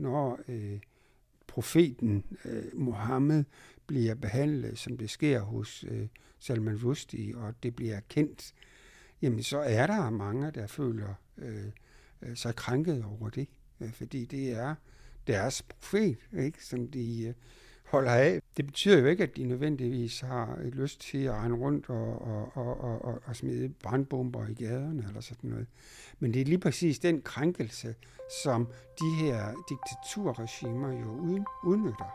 når øh, profeten øh, Mohammed bliver behandlet, som det sker hos øh, Salman Rushdie, og det bliver kendt, jamen så er der mange, der føler øh, øh, sig krænket over det, øh, fordi det er deres profet, ikke, som de øh, holder af. Det betyder jo ikke, at de nødvendigvis har lyst til at rende rundt og, og, og, og, og, og smide brandbomber i gaderne eller sådan noget. Men det er lige præcis den krænkelse, som de her diktaturregimer jo udnytter.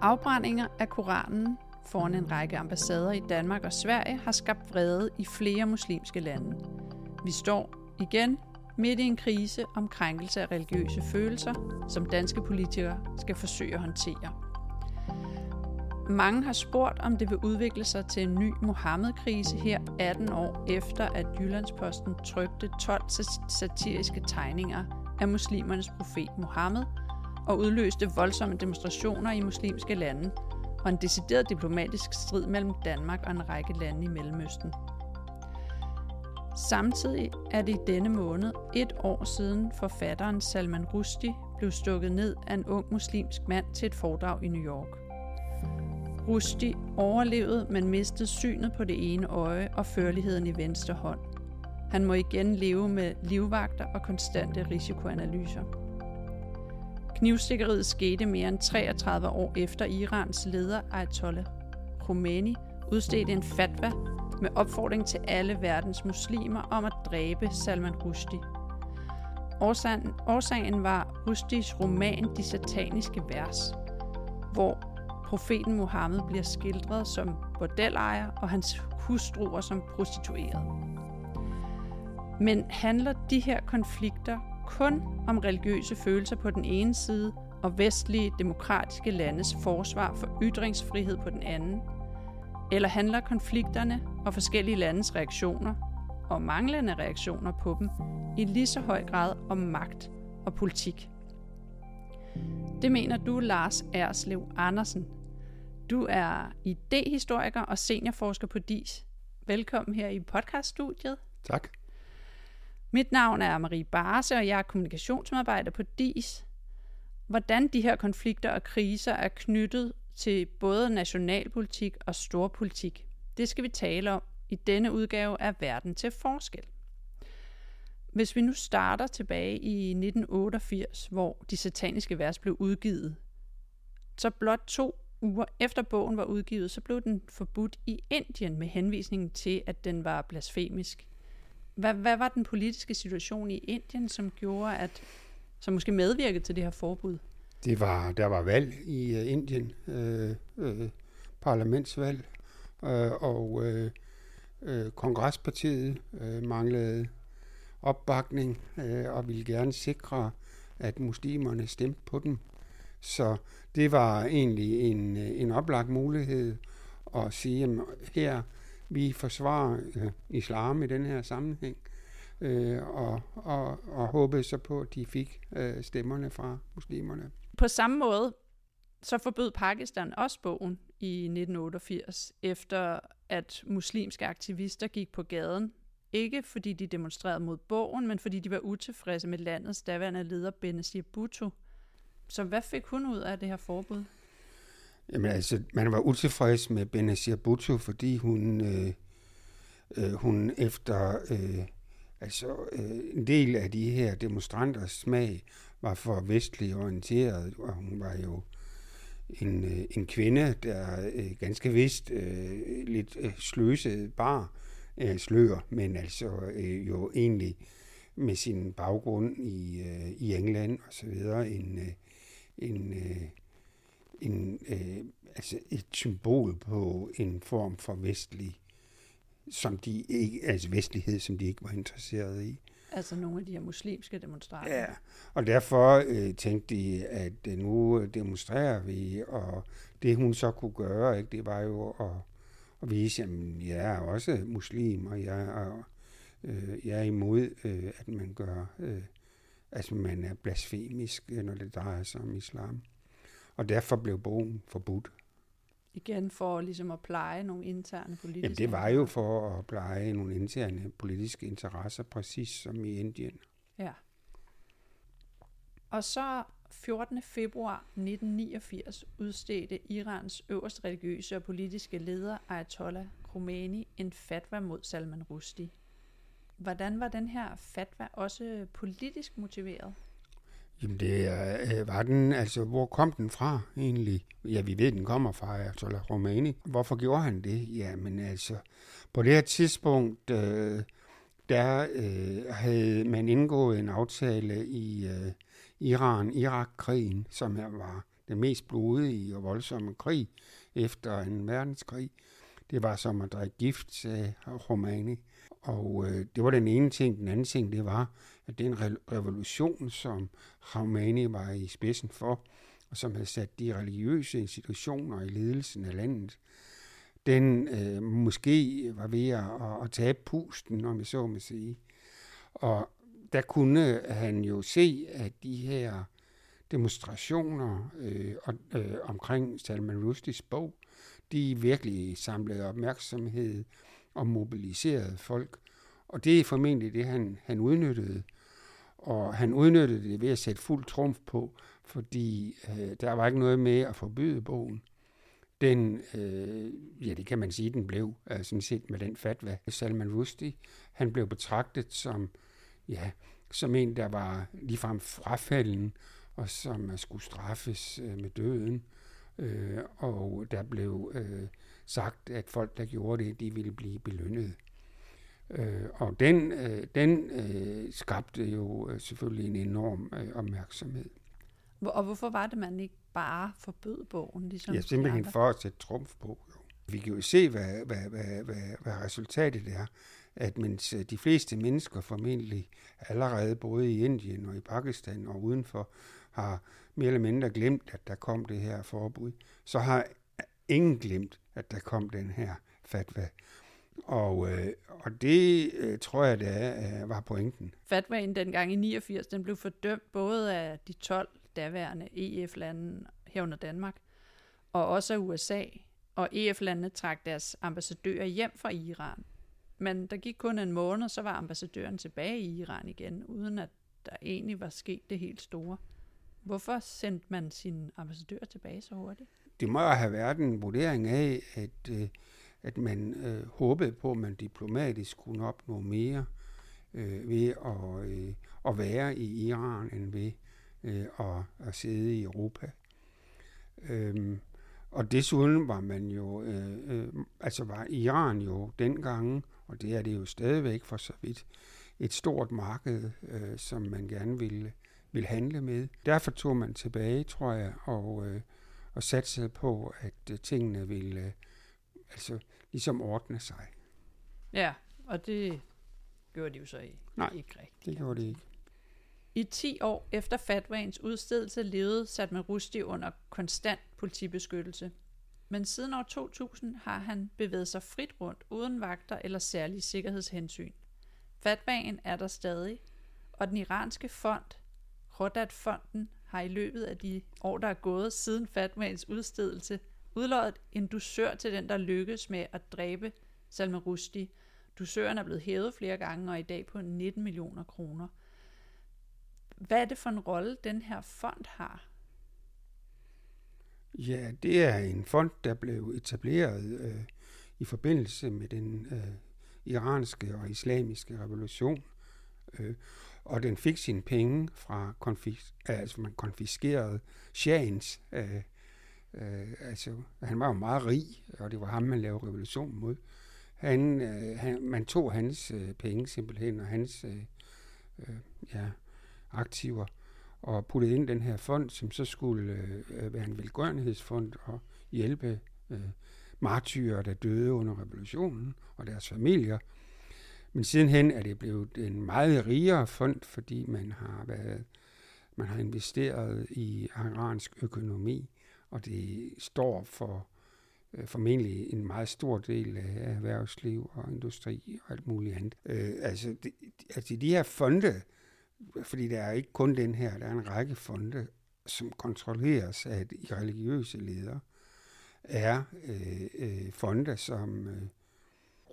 Afbrændinger af Koranen foran en række ambassader i Danmark og Sverige har skabt vrede i flere muslimske lande. Vi står igen midt i en krise om krænkelse af religiøse følelser, som danske politikere skal forsøge at håndtere. Mange har spurgt, om det vil udvikle sig til en ny Mohammed-krise her 18 år efter, at Jyllandsposten trykte 12 satiriske tegninger af muslimernes profet Mohammed og udløste voldsomme demonstrationer i muslimske lande og en decideret diplomatisk strid mellem Danmark og en række lande i Mellemøsten. Samtidig er det i denne måned et år siden forfatteren Salman Rushdie blev stukket ned af en ung muslimsk mand til et foredrag i New York. Rushdie overlevede, men mistede synet på det ene øje og førligheden i venstre hånd. Han må igen leve med livvagter og konstante risikoanalyser. Knivstikkeriet skete mere end 33 år efter Irans leder Ayatollah Khomeini udstedte en fatwa med opfordring til alle verdens muslimer om at dræbe Salman Rushdie. Årsagen, årsagen var Rushdies roman De Sataniske Vers, hvor profeten Mohammed bliver skildret som bordelejer og hans hustruer som prostitueret. Men handler de her konflikter kun om religiøse følelser på den ene side og vestlige demokratiske landes forsvar for ytringsfrihed på den anden? Eller handler konflikterne og forskellige landes reaktioner og manglende reaktioner på dem i lige så høj grad om magt og politik? Det mener du, Lars Erslev Andersen. Du er idehistoriker og seniorforsker på DIS. Velkommen her i podcaststudiet. Tak. Mit navn er Marie Barse, og jeg er kommunikationsmedarbejder på DIS. Hvordan de her konflikter og kriser er knyttet til både nationalpolitik og storpolitik, det skal vi tale om i denne udgave af Verden til forskel. Hvis vi nu starter tilbage i 1988, hvor de sataniske vers blev udgivet, så blot to uger efter bogen var udgivet, så blev den forbudt i Indien med henvisning til, at den var blasfemisk. Hvad, hvad var den politiske situation i Indien, som gjorde, at som måske medvirkede til det her forbud? Det var, der var valg i uh, Indien, øh, øh, parlamentsvalg, øh, og øh, øh, kongrespartiet øh, manglede opbakning øh, og ville gerne sikre, at muslimerne stemte på dem. Så det var egentlig en, øh, en oplagt mulighed at sige, at her vi forsvarer øh, islam i den her sammenhæng, øh, og, og, og håbede så på, at de fik øh, stemmerne fra muslimerne. På samme måde, så forbød Pakistan også bogen i 1988, efter at muslimske aktivister gik på gaden. Ikke fordi de demonstrerede mod bogen, men fordi de var utilfredse med landets daværende leder Benazir Bhutto. Så hvad fik hun ud af det her forbud? Jamen altså, man var utilfreds med Benazir Bhutto, fordi hun, øh, øh, hun efter øh, altså øh, en del af de her demonstranters smag var for vestlig orienteret, og hun var jo en, øh, en kvinde, der øh, ganske vist øh, lidt øh, sløset bar øh, slør, men altså øh, jo egentlig med sin baggrund i, øh, i England og så videre en, øh, en øh, en, øh, altså et symbol på en form for vestlig, som de ikke, altså vestlighed, som de ikke var interesseret i. Altså nogle af de her muslimske demonstranter. Ja, og derfor øh, tænkte de, at øh, nu demonstrerer vi, og det hun så kunne gøre, ikke, det var jo at, at vise, at jeg er også muslim, og jeg er, øh, jeg er imod, øh, at man gør, øh, altså man er blasfemisk, når det drejer sig om islam og derfor blev bogen forbudt. Igen for ligesom at pleje nogle interne politiske Jamen, det var jo for at pleje nogle interne politiske interesser, præcis som i Indien. Ja. Og så 14. februar 1989 udstedte Irans øverste religiøse og politiske leder Ayatollah Khomeini en fatwa mod Salman Rushdie. Hvordan var den her fatwa også politisk motiveret? Jamen det øh, var den, altså hvor kom den fra egentlig? Ja, vi ved, den kommer fra Ayatollah Khomeini. Hvorfor gjorde han det? Ja, men altså, på det her tidspunkt, øh, der øh, havde man indgået en aftale i øh, Iran-Irak-krigen, som var den mest blodige og voldsomme krig efter en verdenskrig. Det var som at drikke gift, sagde Khomeini. Og øh, det var den ene ting. Den anden ting, det var, at den revolution, som Khomeini var i spidsen for, og som havde sat de religiøse institutioner i ledelsen af landet, den øh, måske var ved at, at tabe pusten, om jeg så må sige. Og der kunne han jo se, at de her demonstrationer øh, øh, omkring Salman Rushdies bog, de virkelig samlede opmærksomhed og mobiliserede folk. Og det er formentlig det, han, han udnyttede. Og han udnyttede det ved at sætte fuld trumf på, fordi øh, der var ikke noget med at forbyde bogen. Den, øh, ja det kan man sige, den blev øh, sådan set med den fatwa. Salman Rushdie, han blev betragtet som, ja, som en, der var ligefrem frafalden, og som skulle straffes øh, med døden. Øh, og der blev øh, sagt, at folk, der gjorde det, de ville blive belønnet. Øh, og den, øh, den øh, skabte jo øh, selvfølgelig en enorm øh, opmærksomhed. Og hvorfor var det, man ikke bare forbød bogen? Ligesom ja, simpelthen for at sætte trumf på. Jo. Vi kan jo se, hvad, hvad, hvad, hvad, hvad resultatet er. At mens de fleste mennesker formentlig allerede både i Indien og i Pakistan og udenfor har mere eller mindre glemt, at der kom det her forbud, så har ingen glemt, at der kom den her fatwa. Og, øh, og det øh, tror jeg, det øh, var pointen. Fatwaen dengang i 89, den blev fordømt både af de 12 daværende EF-lande herunder Danmark, og også af USA. Og EF-landene trak deres ambassadører hjem fra Iran. Men der gik kun en måned, så var ambassadøren tilbage i Iran igen, uden at der egentlig var sket det helt store. Hvorfor sendte man sin ambassadør tilbage så hurtigt? Det må have været en vurdering af, at, øh, at man øh, håbede på, at man diplomatisk kunne opnå mere øh, ved at, øh, at være i Iran, end ved øh, at, at sidde i Europa. Øhm, og desuden var man jo, øh, øh, altså var Iran jo dengang, og det er det jo stadigvæk for så vidt, et stort marked, øh, som man gerne ville, ville handle med. Derfor tog man tilbage, tror jeg, og, øh, og satte på, at øh, tingene ville øh, altså ligesom ordne sig. Ja, og det gjorde de jo så ikke, Nej, ikke rigtigt. det gjorde de ikke. I 10 år efter fatwaens udstedelse levede Salman Rushdie under konstant politibeskyttelse. Men siden år 2000 har han bevæget sig frit rundt uden vagter eller særlige sikkerhedshensyn. Fatwaen er der stadig, og den iranske fond, Rodat-fonden, har i løbet af de år, der er gået siden Fatmans udstedelse, udløjet en dusør til den, der lykkedes med at dræbe Salman Rushdie. Dusøren er blevet hævet flere gange og er i dag på 19 millioner kroner – hvad er det for en rolle, den her fond har? Ja, det er en fond, der blev etableret øh, i forbindelse med den øh, iranske og islamiske revolution. Øh, og den fik sine penge fra konfis- altså man konfiskerede Shahens. Øh, øh, altså, han var jo meget rig, og det var ham, man lavede revolution mod. Han, øh, han, man tog hans øh, penge simpelthen, og hans øh, øh, ja, aktiver og puttede ind i den her fond, som så skulle øh, være en velgørenhedsfond og hjælpe øh, martyrer, der døde under revolutionen og deres familier. Men sidenhen er det blevet en meget rigere fond, fordi man har været man har investeret i iransk økonomi, og det står for øh, formentlig en meget stor del af erhvervsliv og industri og alt muligt andet. Øh, altså, det, altså de her fonde, fordi der er ikke kun den her, der er en række fonde, som kontrolleres af de religiøse ledere. er øh, øh, fonde, som øh,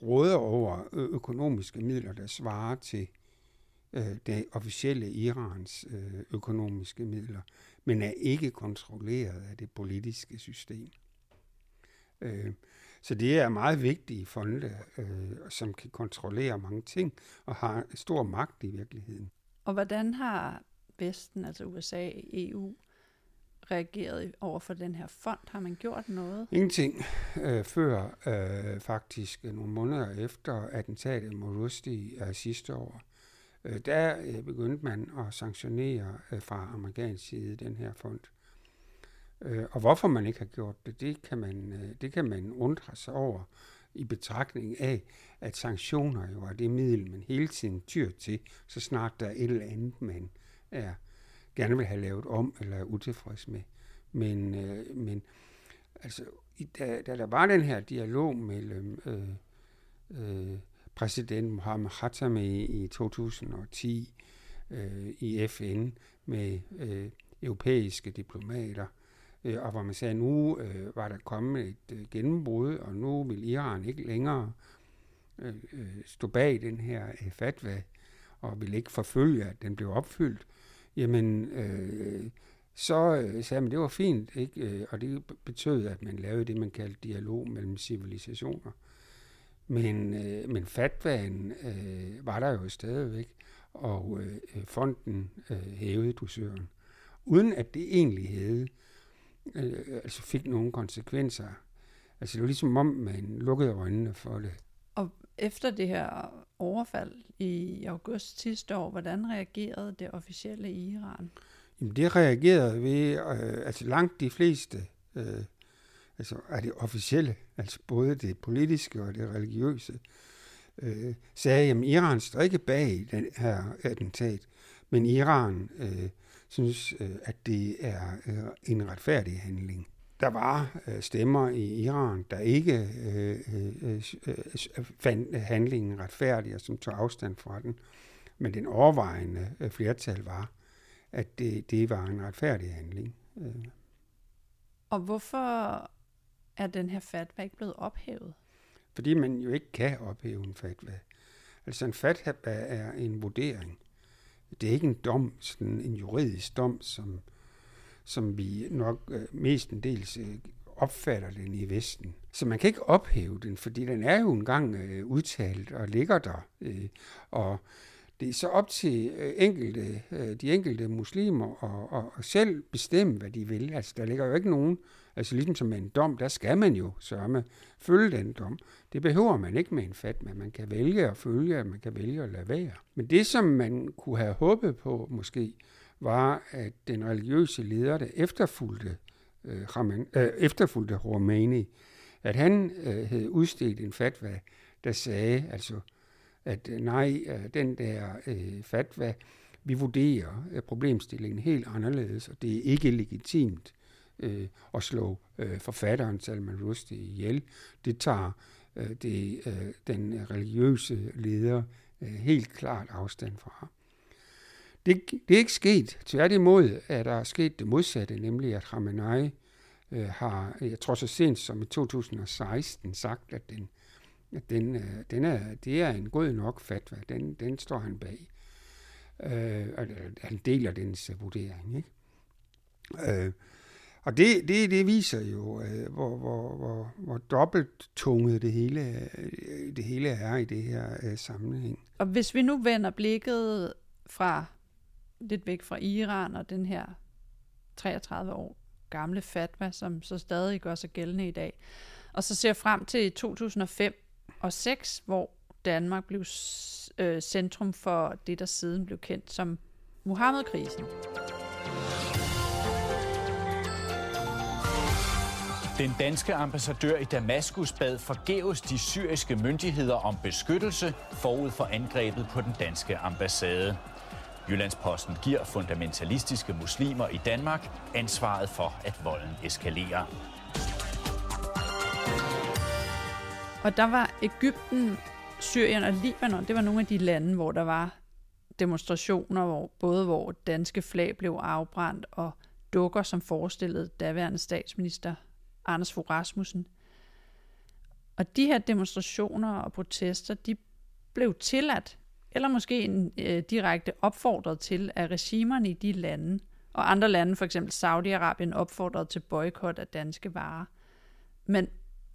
råder over økonomiske midler, der svarer til øh, det officielle Irans øh, økonomiske midler, men er ikke kontrolleret af det politiske system. Øh, så det er meget vigtige fonde, øh, som kan kontrollere mange ting og har stor magt i virkeligheden. Og hvordan har Vesten, altså USA, EU, reageret over for den her fond? Har man gjort noget? Ingenting. Øh, før øh, faktisk nogle måneder efter attentatet mod Rusty øh, sidste år, øh, der øh, begyndte man at sanktionere øh, fra amerikansk side den her fond. Øh, og hvorfor man ikke har gjort det, det kan man, øh, det kan man undre sig over i betragtning af, at sanktioner jo er det middel, man hele tiden tyr til, så snart der er et eller andet, man er, gerne vil have lavet om eller er utilfreds med. Men, øh, men altså, da, da der var den her dialog mellem øh, øh, præsident Mohammed Khatami i 2010 øh, i FN med øh, europæiske diplomater, øh, og hvor man sagde, at nu øh, var der kommet et øh, gennembrud, og nu vil Iran ikke længere øh, øh stå bag den her øh, fatwa, og vil ikke forfølge, at den blev opfyldt, jamen øh, så øh, sagde man, det var fint, ikke? Øh, og det betød, at man lavede det, man kaldte dialog mellem civilisationer. Men, øh, men fatwaen øh, var der jo stadigvæk, og øh, fonden øh, hævede dusøren, uden at det egentlig havde øh, altså fik nogen konsekvenser. Altså det var ligesom om, man lukkede øjnene for det. Og efter det her overfald i august sidste år, hvordan reagerede det officielle i Iran? Jamen det reagerede ved, øh, altså langt de fleste, øh, altså af det officielle, altså både det politiske og det religiøse, øh, sagde, at Iran står ikke bag den her attentat, men Iran øh, synes, øh, at det er øh, en retfærdig handling. Der var øh, stemmer i Iran, der ikke fandt handlingen retfærdig og som tog afstand fra den. Men den overvejende flertal var, at det, det var en retfærdig handling. Og hvorfor er den her fatwa ikke blevet ophævet? Fordi man jo ikke kan ophæve en fatwa. Altså en fatwa er en vurdering det er ikke en dom, sådan en juridisk dom, som, som vi nok øh, mestendels øh, opfatter den i Vesten. Så man kan ikke ophæve den, fordi den er jo engang øh, udtalt og ligger der. Øh, og det er så op til øh, enkelte, øh, de enkelte muslimer at, og, og selv bestemme, hvad de vil. Altså, der ligger jo ikke nogen Altså ligesom som med en dom, der skal man jo sørme følge den dom. Det behøver man ikke med en fatma. Man kan vælge at følge, man kan vælge at lade være. Men det, som man kunne have håbet på måske, var, at den religiøse leder, der efterfulgte, øh, øh, efterfulgte Romani, at han øh, havde udstedt en fatwa, der sagde, altså, at øh, nej, øh, den der øh, fatwa, vi vurderer øh, problemstillingen helt anderledes, og det er ikke legitimt øh, at slå øh, forfatteren Salman Rushdie ihjel. Det tager øh, det, øh, den religiøse leder øh, helt klart afstand fra. Det, det er ikke sket. Tværtimod er der sket det modsatte, nemlig at Khamenei øh, har, jeg tror så sent som i 2016, sagt, at den, at den, øh, den er, det er en god nok fatwa. Den, den står han bag. Øh, og øh, han deler dens øh, vurdering. Ikke? Øh, og det, det, det viser jo, øh, hvor, hvor, hvor, hvor dobbelttunget det hele, øh, det hele er i det her øh, sammenhæng. Og hvis vi nu vender blikket fra lidt væk fra Iran og den her 33 år gamle fatwa, som så stadig gør sig gældende i dag, og så ser frem til 2005 og 6, hvor Danmark blev øh, centrum for det, der siden blev kendt som Muhammedkrisen. Den danske ambassadør i Damaskus bad forgæves de syriske myndigheder om beskyttelse forud for angrebet på den danske ambassade. Jyllandsposten giver fundamentalistiske muslimer i Danmark ansvaret for, at volden eskalerer. Og der var Ægypten, Syrien og Libanon, det var nogle af de lande, hvor der var demonstrationer, hvor både hvor danske flag blev afbrændt og dukker, som forestillede daværende statsminister Anders Fogh Rasmussen. Og de her demonstrationer og protester, de blev tilladt, eller måske en, øh, direkte opfordret til af regimerne i de lande, og andre lande, for eksempel Saudi-Arabien, opfordret til boykot af danske varer. Men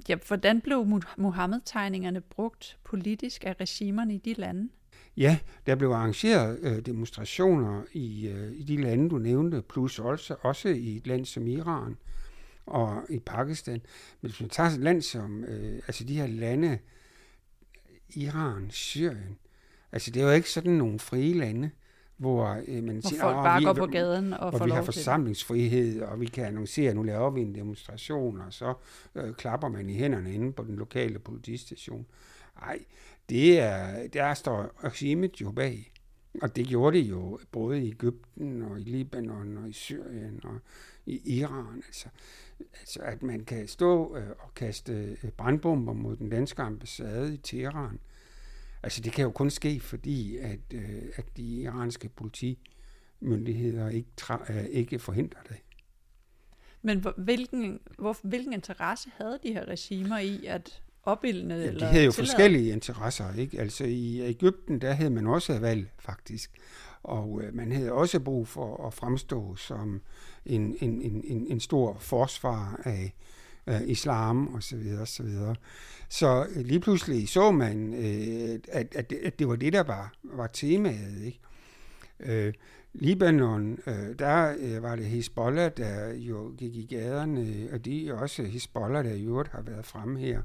ja, hvordan blev Mohammed-tegningerne brugt politisk af regimerne i de lande? Ja, der blev arrangeret øh, demonstrationer i, øh, i de lande, du nævnte, plus også, også i et land som Iran og i Pakistan. Men hvis man tager et land som, øh, altså de her lande, Iran, Syrien, altså det er jo ikke sådan nogle frie lande, hvor øh, man hvor siger, folk bare vi, går på gaden og hvor vi har forsamlingsfrihed, og vi kan annoncere, at nu laver vi en demonstration, og så øh, klapper man i hænderne inde på den lokale politistation. Nej, det er, der står regimet jo bag. Og det gjorde det jo både i Ægypten og i Libanon og i Syrien og i Iran. Altså, altså at man kan stå øh, og kaste øh, brandbomber mod den danske ambassade i Teheran. Altså det kan jo kun ske, fordi at, øh, at de iranske politimyndigheder ikke, ikke forhindrer det. Men hvilken, hvor, hvilken interesse havde de her regimer i at opildne? Ja, de eller havde jo tillade? forskellige interesser. Ikke? Altså i Ægypten, der havde man også valg faktisk. Og øh, man havde også brug for at fremstå som en, en, en, en stor forsvar af øh, islam osv. Så, videre, så øh, lige pludselig så man, øh, at, at, det, at det var det, der var, var temaet. Ikke? Øh, Libanon, øh, der øh, var det Hezbollah, der jo gik i gaderne, og de er også Hezbollah, der i øvrigt har været frem her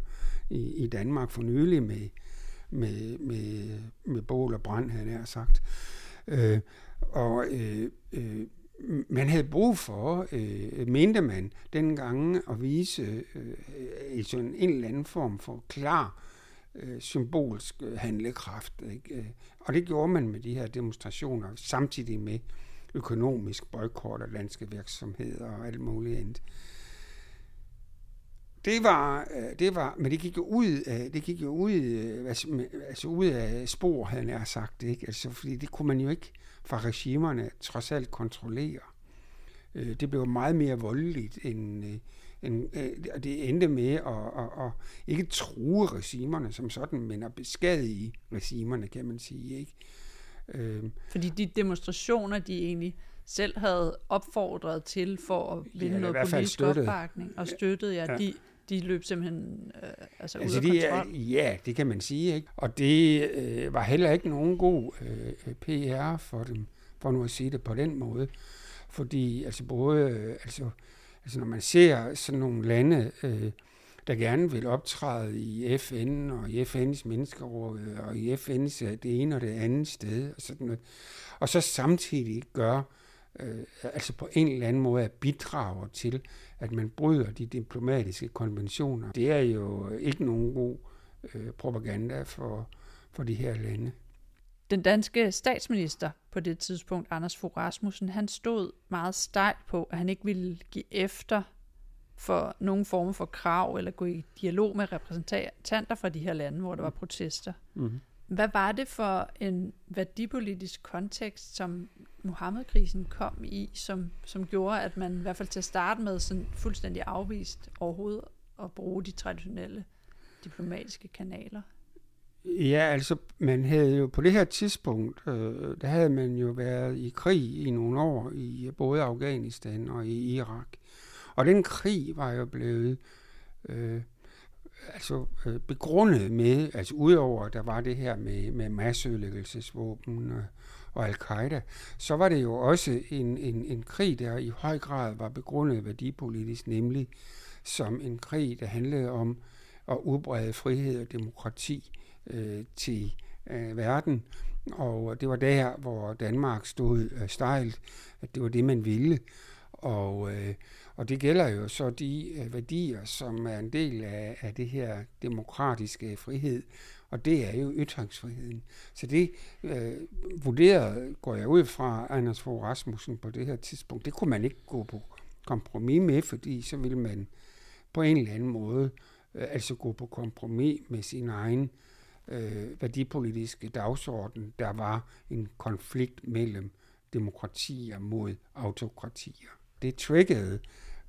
i, i Danmark for nylig med, med, med, med bål og brand, havde jeg sagt. Øh, og øh, øh, man havde brug for, øh, mente man dengang, at vise øh, altså sådan en eller anden form for klar øh, symbolsk øh, handlekraft. Ikke? Øh, og det gjorde man med de her demonstrationer, samtidig med økonomisk boykot af landske virksomheder og alt muligt andet. Det var, øh, det var, men det gik jo ud af, det gik jo ud, øh, altså, altså ud af spor, havde jeg sagt, ikke? Altså, fordi det kunne man jo ikke fra regimerne trods alt kontrollere. Øh, det blev meget mere voldeligt, end, end og det endte med at, at, at ikke true regimerne som sådan, men at beskadige regimerne, kan man sige, ikke? Fordi de demonstrationer, de egentlig selv havde opfordret til for at vinde ja, noget politisk opbakning og støttede, ja, ja. de, de løb simpelthen øh, altså, altså ud af de kontrol. Ja, det kan man sige. Ikke? Og det øh, var heller ikke nogen god øh, PR for dem, for nu at sige det på den måde. Fordi altså både, øh, altså, altså når man ser sådan nogle lande, øh, der gerne vil optræde i FN og i FN's menneskeråd og i FN's øh, det ene og det andet sted og sådan noget, og så samtidig gør øh, altså på en eller anden måde bidrager til, at man bryder de diplomatiske konventioner. Det er jo ikke nogen god øh, propaganda for, for de her lande. Den danske statsminister på det tidspunkt, Anders Fogh Rasmussen, han stod meget stejlt på, at han ikke ville give efter for nogen form for krav eller gå i dialog med repræsentanter fra de her lande, hvor der var protester. Mm-hmm. Hvad var det for en værdipolitisk kontekst, som Mohammed-krisen kom i, som, som gjorde, at man i hvert fald til at starte med sådan fuldstændig afvist overhovedet at bruge de traditionelle diplomatiske kanaler? Ja, altså man havde jo på det her tidspunkt, øh, der havde man jo været i krig i nogle år i øh, både Afghanistan og i Irak. Og den krig var jo blevet øh, altså, øh, begrundet med, altså udover at der var det her med, med masseødelæggelsesvåben øh, og al-Qaida, så var det jo også en, en, en krig, der i høj grad var begrundet værdipolitisk, nemlig som en krig, der handlede om at udbrede frihed og demokrati øh, til øh, verden. Og det var der, hvor Danmark stod øh, stejlt, at det var det, man ville. Og, øh, og det gælder jo så de øh, værdier, som er en del af, af det her demokratiske frihed, og det er jo ytringsfriheden. Så det øh, vurderede, går jeg ud fra, Anders Fogh Rasmussen på det her tidspunkt, det kunne man ikke gå på kompromis med, fordi så ville man på en eller anden måde øh, altså gå på kompromis med sin egen øh, værdipolitiske dagsorden. Der var en konflikt mellem demokratier mod autokratier. Det triggede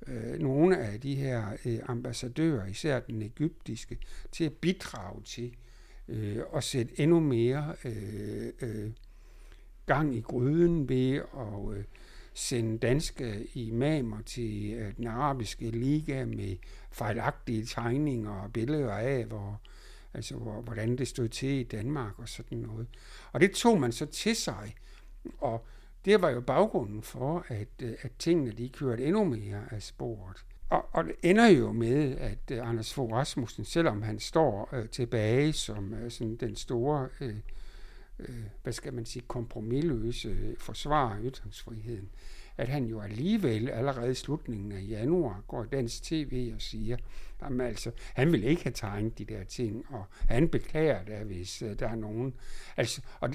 øh, nogle af de her øh, ambassadører, især den egyptiske, til at bidrage til øh, at sætte endnu mere øh, øh, gang i gryden ved at øh, sende danske imamer til øh, den arabiske liga med fejlagtige tegninger og billeder af, hvor, altså, hvor, hvordan det stod til i Danmark og sådan noget. Og det tog man så til sig, og det var jo baggrunden for, at, øh, at tingene de kørte endnu mere af sporet. Og, og det ender jo med, at uh, Anders Fogh Rasmussen, selvom han står uh, tilbage som uh, sådan den store, uh, uh, hvad skal man sige, kompromilløse forsvarer af ytringsfriheden, at han jo alligevel allerede i slutningen af januar går i dansk tv og siger, at altså, han vil ikke have tegnet de der ting, og han beklager det, hvis uh, der er nogen, altså, og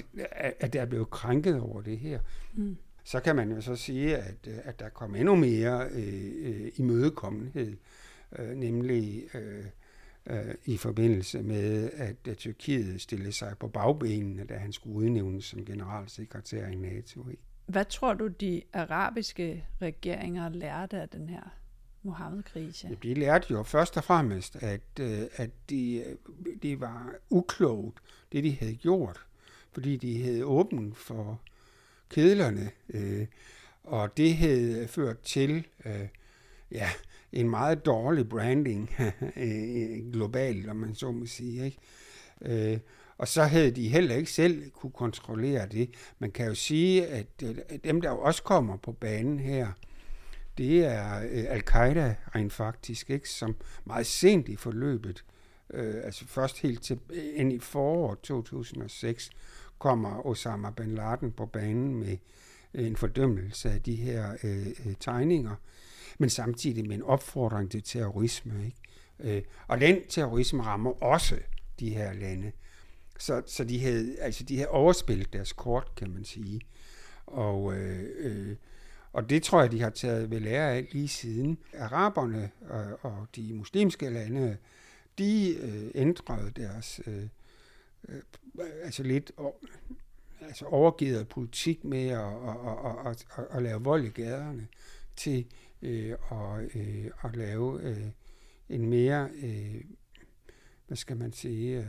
at der er blevet krænket over det her. Mm. Så kan man jo så sige, at, at der kommer endnu mere øh, øh, imødekommenhed, øh, nemlig øh, øh, i forbindelse med, at, at Tyrkiet stillede sig på bagbenene, da han skulle udnævnes som generalsekretær i NATO. Hvad tror du, de arabiske regeringer lærte af den her Mohammed-krise? De lærte jo først og fremmest, at, øh, at de, de var uklogt, det de havde gjort, fordi de havde åbent for kedlerne, øh, og det havde ført til øh, ja, en meget dårlig branding øh, globalt, om man så må sige. Ikke? Øh, og så havde de heller ikke selv kunne kontrollere det. Man kan jo sige, at øh, dem, der også kommer på banen her, det er øh, al-Qaida rent faktisk, ikke? som meget sent i forløbet, øh, altså først helt til ind i foråret 2006, kommer Osama bin Laden på banen med en fordømmelse af de her øh, øh, tegninger, men samtidig med en opfordring til terrorisme. Ikke? Øh, og den terrorisme rammer også de her lande. Så, så de, havde, altså de havde overspillet deres kort, kan man sige. Og, øh, øh, og det tror jeg, de har taget ved lære af lige siden. Araberne og, og de muslimske lande, de øh, ændrede deres øh, øh, altså lidt altså overgivet politik med at, at, at, at, at, at lave vold i gaderne til øh, at, øh, at lave øh, en mere, øh, hvad skal man sige, øh,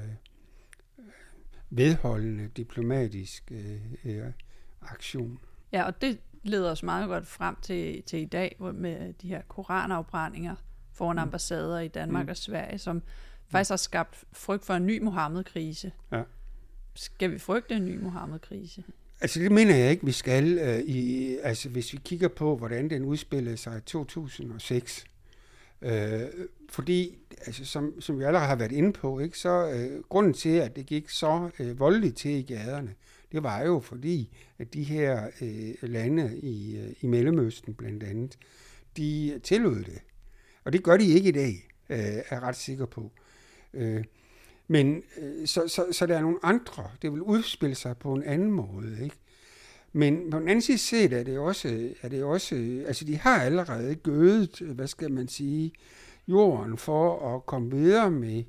vedholdende diplomatisk øh, øh, aktion. Ja, og det leder os meget godt frem til, til i dag med de her koranafbrændinger foran mm. ambassader i Danmark mm. og Sverige, som faktisk har skabt frygt for en ny Mohammed-krise. Ja. Skal vi frygte en ny Mohammed-krise? Altså det mener jeg ikke, vi skal. Øh, i, altså hvis vi kigger på, hvordan den udspillede sig i 2006, øh, fordi, altså, som, som vi allerede har været inde på, ikke, så øh, grunden til, at det gik så øh, voldeligt til i gaderne, det var jo fordi, at de her øh, lande i, øh, i Mellemøsten blandt andet, de tillod det. Og det gør de ikke i dag, øh, er jeg ret sikker på. Øh, men øh, så, så, så der er nogle andre, det vil udspille sig på en anden måde, ikke? Men på den anden side set er det også, er det også altså de har allerede gødet, hvad skal man sige, jorden for at komme videre med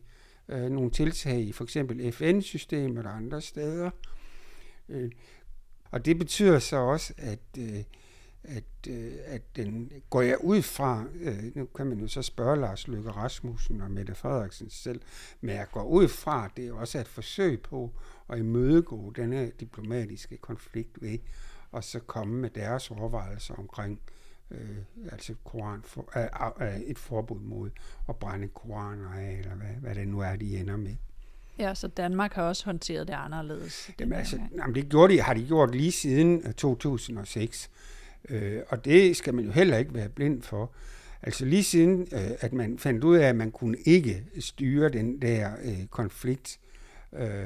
øh, nogle tiltag i for eksempel FN-systemet og andre steder. Øh, og det betyder så også, at øh, at, øh, at den går jeg ud fra, øh, nu kan man jo så spørge Lars Løkke Rasmussen og Mette Frederiksen selv, men jeg går ud fra, at det er også et forsøg på at imødegå denne diplomatiske konflikt ved, og så komme med deres overvejelser omkring øh, altså koran for, øh, øh, et forbud mod at brænde koraner af, eller hvad, hvad det nu er, de ender med. Ja, så Danmark har også håndteret det anderledes. Jamen, altså, jamen, det gjorde de, har de gjort lige siden 2006. Øh, og det skal man jo heller ikke være blind for. Altså lige siden, øh, at man fandt ud af, at man kunne ikke styre den der øh, konflikt øh,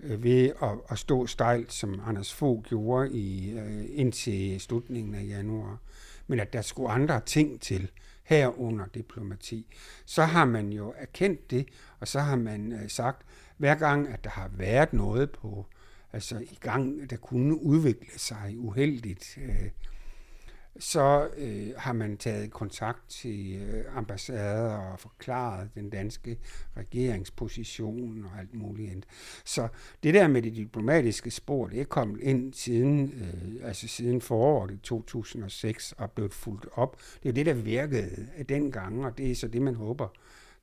øh, ved at, at stå stejlt, som Anders Fogh gjorde i, øh, indtil slutningen af januar, men at der skulle andre ting til herunder diplomati, så har man jo erkendt det, og så har man øh, sagt, hver gang, at der har været noget på, altså i gang, der kunne udvikle sig uheldigt, øh, så øh, har man taget kontakt til øh, ambassader og forklaret den danske regeringsposition og alt muligt andet. Så det der med det diplomatiske spor, det er kommet ind siden, øh, altså siden foråret i 2006 og blevet fuldt op. Det er det, der virkede dengang, og det er så det, man håber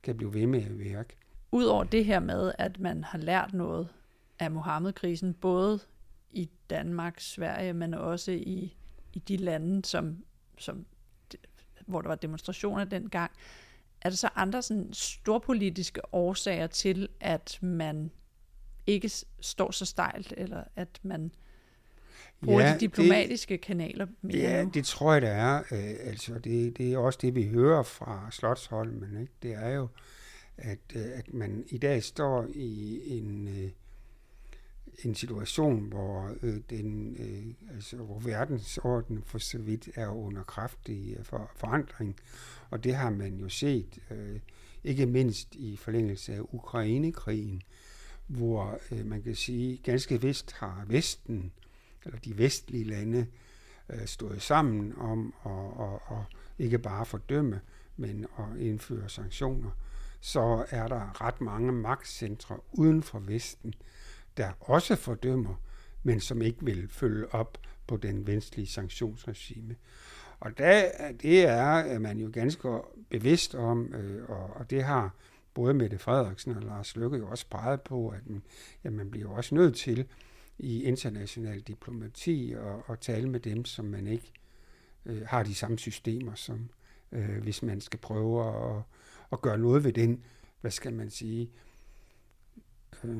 kan blive ved med at virke. Udover det her med, at man har lært noget af Mohammed-krisen, både i Danmark, Sverige, men også i i de lande, som, som, hvor der var demonstrationer dengang. Er der så andre sådan storpolitiske årsager til, at man ikke står så stejlt, eller at man bruger ja, de diplomatiske det, kanaler mere Ja, nu? det tror jeg, der er. Øh, altså, det, det er også det, vi hører fra Slotsholmen. Ikke? Det er jo, at, øh, at man i dag står i en... Øh, en situation, hvor øh, den, øh, altså, hvor verdensorden for så vidt er under kraftig øh, for, forandring. Og det har man jo set, øh, ikke mindst i forlængelse af Ukrainekrigen, hvor øh, man kan sige, ganske vist har Vesten, eller de vestlige lande, øh, stået sammen om at og, og ikke bare fordømme, men at indføre sanktioner, så er der ret mange magtcentre uden for Vesten, der også fordømmer, men som ikke vil følge op på den vestlige sanktionsregime. Og der, det er man jo ganske bevidst om, øh, og, og det har både Mette Frederiksen og Lars Løkke jo også peget på, at man, ja, man bliver også nødt til i international diplomati og, og tale med dem, som man ikke øh, har de samme systemer som, øh, hvis man skal prøve at, at gøre noget ved den, hvad skal man sige, øh,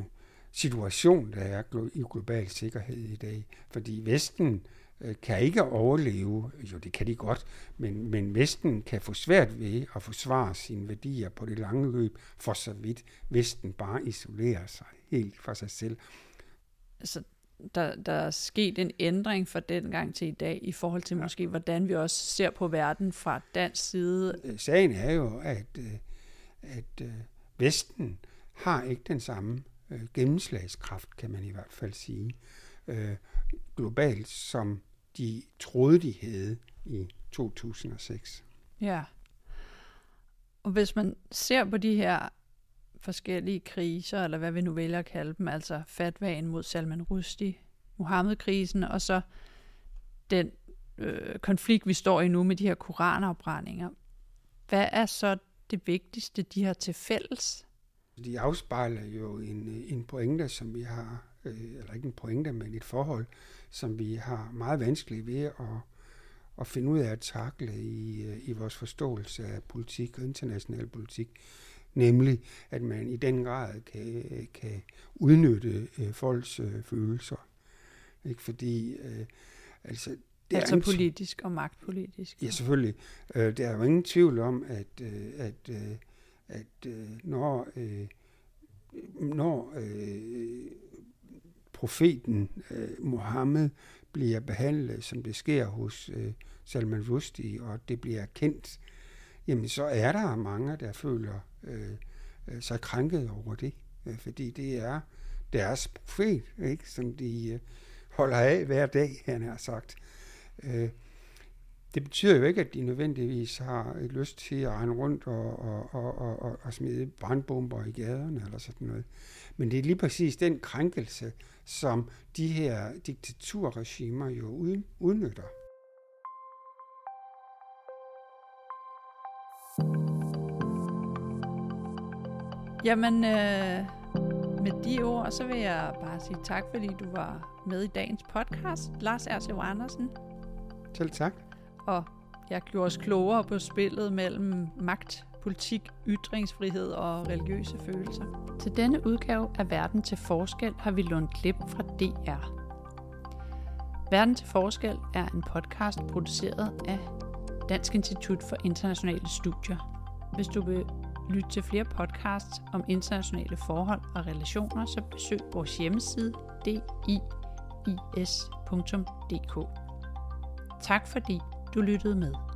situation, der er i global sikkerhed i dag. Fordi Vesten øh, kan ikke overleve, jo det kan de godt, men, men Vesten kan få svært ved at forsvare sine værdier på det lange løb, for så vidt Vesten bare isolerer sig helt for sig selv. Altså, der, der er sket en ændring fra den gang til i dag, i forhold til ja. måske, hvordan vi også ser på verden fra dansk side. Øh, sagen er jo, at, øh, at Vesten har ikke den samme øh, gennemslagskraft, kan man i hvert fald sige, øh, globalt, som de troede, de havde i 2006. Ja. Og hvis man ser på de her forskellige kriser, eller hvad vi nu vælger at kalde dem, altså fatvagen mod Salman Rushdie, Mohammed-krisen, og så den øh, konflikt, vi står i nu med de her koranafbrændinger. Hvad er så det vigtigste, de har til fælles? De afspejler jo en, en pointe, som vi har, øh, eller ikke en pointe, men et forhold, som vi har meget vanskeligt ved at, at finde ud af at takle i, øh, i vores forståelse af politik og international politik. Nemlig, at man i den grad kan, kan udnytte øh, folks øh, følelser. Ikke? Fordi, øh, altså, det altså er politisk og magtpolitisk. Ja, selvfølgelig. Øh, der er jo ingen tvivl om, at, øh, at øh, at øh, når, øh, når øh, profeten øh, Mohammed bliver behandlet, som det sker hos øh, Salman Rushdie, og det bliver kendt, jamen så er der mange, der føler øh, øh, sig krænket over det, øh, fordi det er deres profet, ikke, som de øh, holder af hver dag, han har sagt. Øh, det betyder jo ikke, at de nødvendigvis har et lyst til at rende rundt og, og, og, og, og, og smide brandbomber i gaderne eller sådan noget. Men det er lige præcis den krænkelse, som de her diktaturregimer jo udnytter. Jamen, øh, med de ord, så vil jeg bare sige tak, fordi du var med i dagens podcast. Lars Erslev Andersen. Selv tak og jeg gjorde os klogere på spillet mellem magt, politik, ytringsfrihed og religiøse følelser. Til denne udgave af Verden til Forskel har vi lånt klip fra DR. Verden til Forskel er en podcast produceret af Dansk Institut for Internationale Studier. Hvis du vil lytte til flere podcasts om internationale forhold og relationer, så besøg vores hjemmeside diis.dk. Tak fordi du lyttede med.